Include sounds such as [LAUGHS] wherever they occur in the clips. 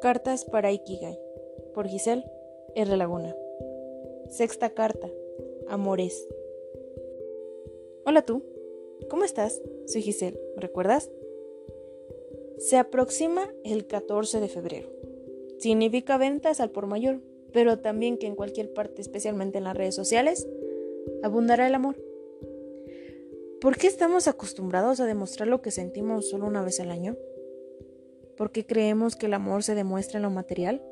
Cartas para Ikigai por Giselle R. Laguna. Sexta carta. Amores. Hola tú. ¿Cómo estás? Soy Giselle. ¿Me recuerdas? Se aproxima el 14 de febrero. Significa ventas al por mayor, pero también que en cualquier parte, especialmente en las redes sociales, abundará el amor. ¿Por qué estamos acostumbrados a demostrar lo que sentimos solo una vez al año? ¿Por qué creemos que el amor se demuestra en lo material?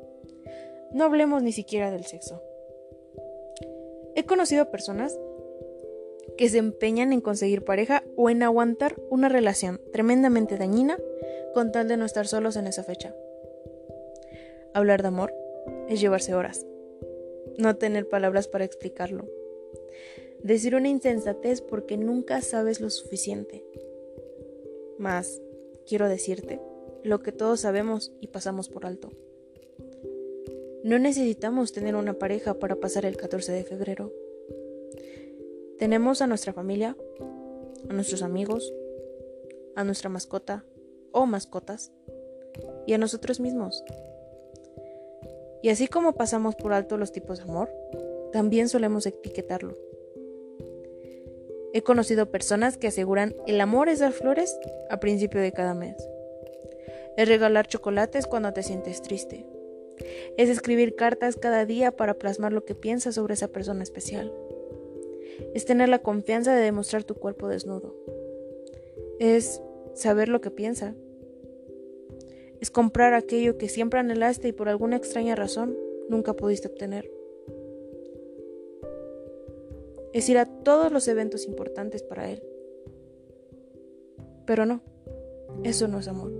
No hablemos ni siquiera del sexo. He conocido personas que se empeñan en conseguir pareja o en aguantar una relación tremendamente dañina con tal de no estar solos en esa fecha. Hablar de amor es llevarse horas, no tener palabras para explicarlo, decir una insensatez porque nunca sabes lo suficiente. Más, quiero decirte, lo que todos sabemos y pasamos por alto. No necesitamos tener una pareja para pasar el 14 de febrero. Tenemos a nuestra familia, a nuestros amigos, a nuestra mascota o mascotas y a nosotros mismos. Y así como pasamos por alto los tipos de amor, también solemos etiquetarlo. He conocido personas que aseguran el amor es dar flores a principio de cada mes es regalar chocolates cuando te sientes triste. Es escribir cartas cada día para plasmar lo que piensas sobre esa persona especial. Es tener la confianza de demostrar tu cuerpo desnudo. Es saber lo que piensa. Es comprar aquello que siempre anhelaste y por alguna extraña razón nunca pudiste obtener. Es ir a todos los eventos importantes para él. Pero no, eso no es amor.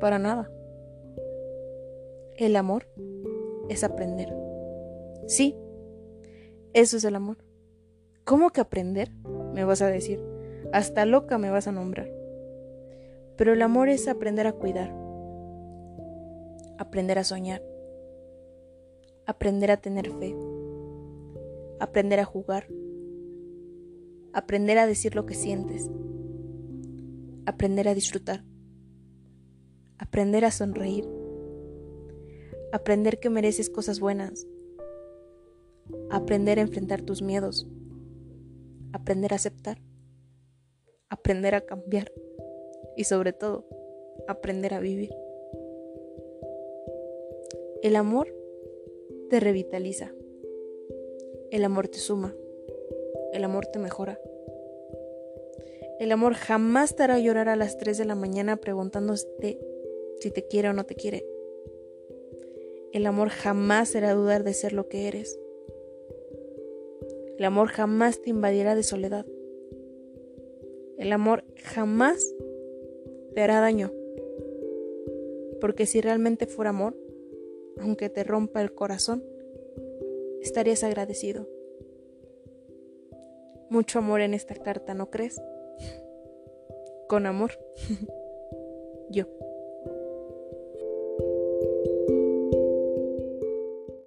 Para nada. El amor es aprender. Sí, eso es el amor. ¿Cómo que aprender? Me vas a decir. Hasta loca me vas a nombrar. Pero el amor es aprender a cuidar, aprender a soñar, aprender a tener fe, aprender a jugar, aprender a decir lo que sientes, aprender a disfrutar. Aprender a sonreír, aprender que mereces cosas buenas, aprender a enfrentar tus miedos, aprender a aceptar, aprender a cambiar. Y sobre todo, aprender a vivir. El amor te revitaliza, el amor te suma, el amor te mejora. El amor jamás te hará llorar a las 3 de la mañana preguntándote si te quiere o no te quiere. El amor jamás será dudar de ser lo que eres. El amor jamás te invadirá de soledad. El amor jamás te hará daño. Porque si realmente fuera amor, aunque te rompa el corazón, estarías agradecido. Mucho amor en esta carta, ¿no crees? Con amor. [LAUGHS] Yo.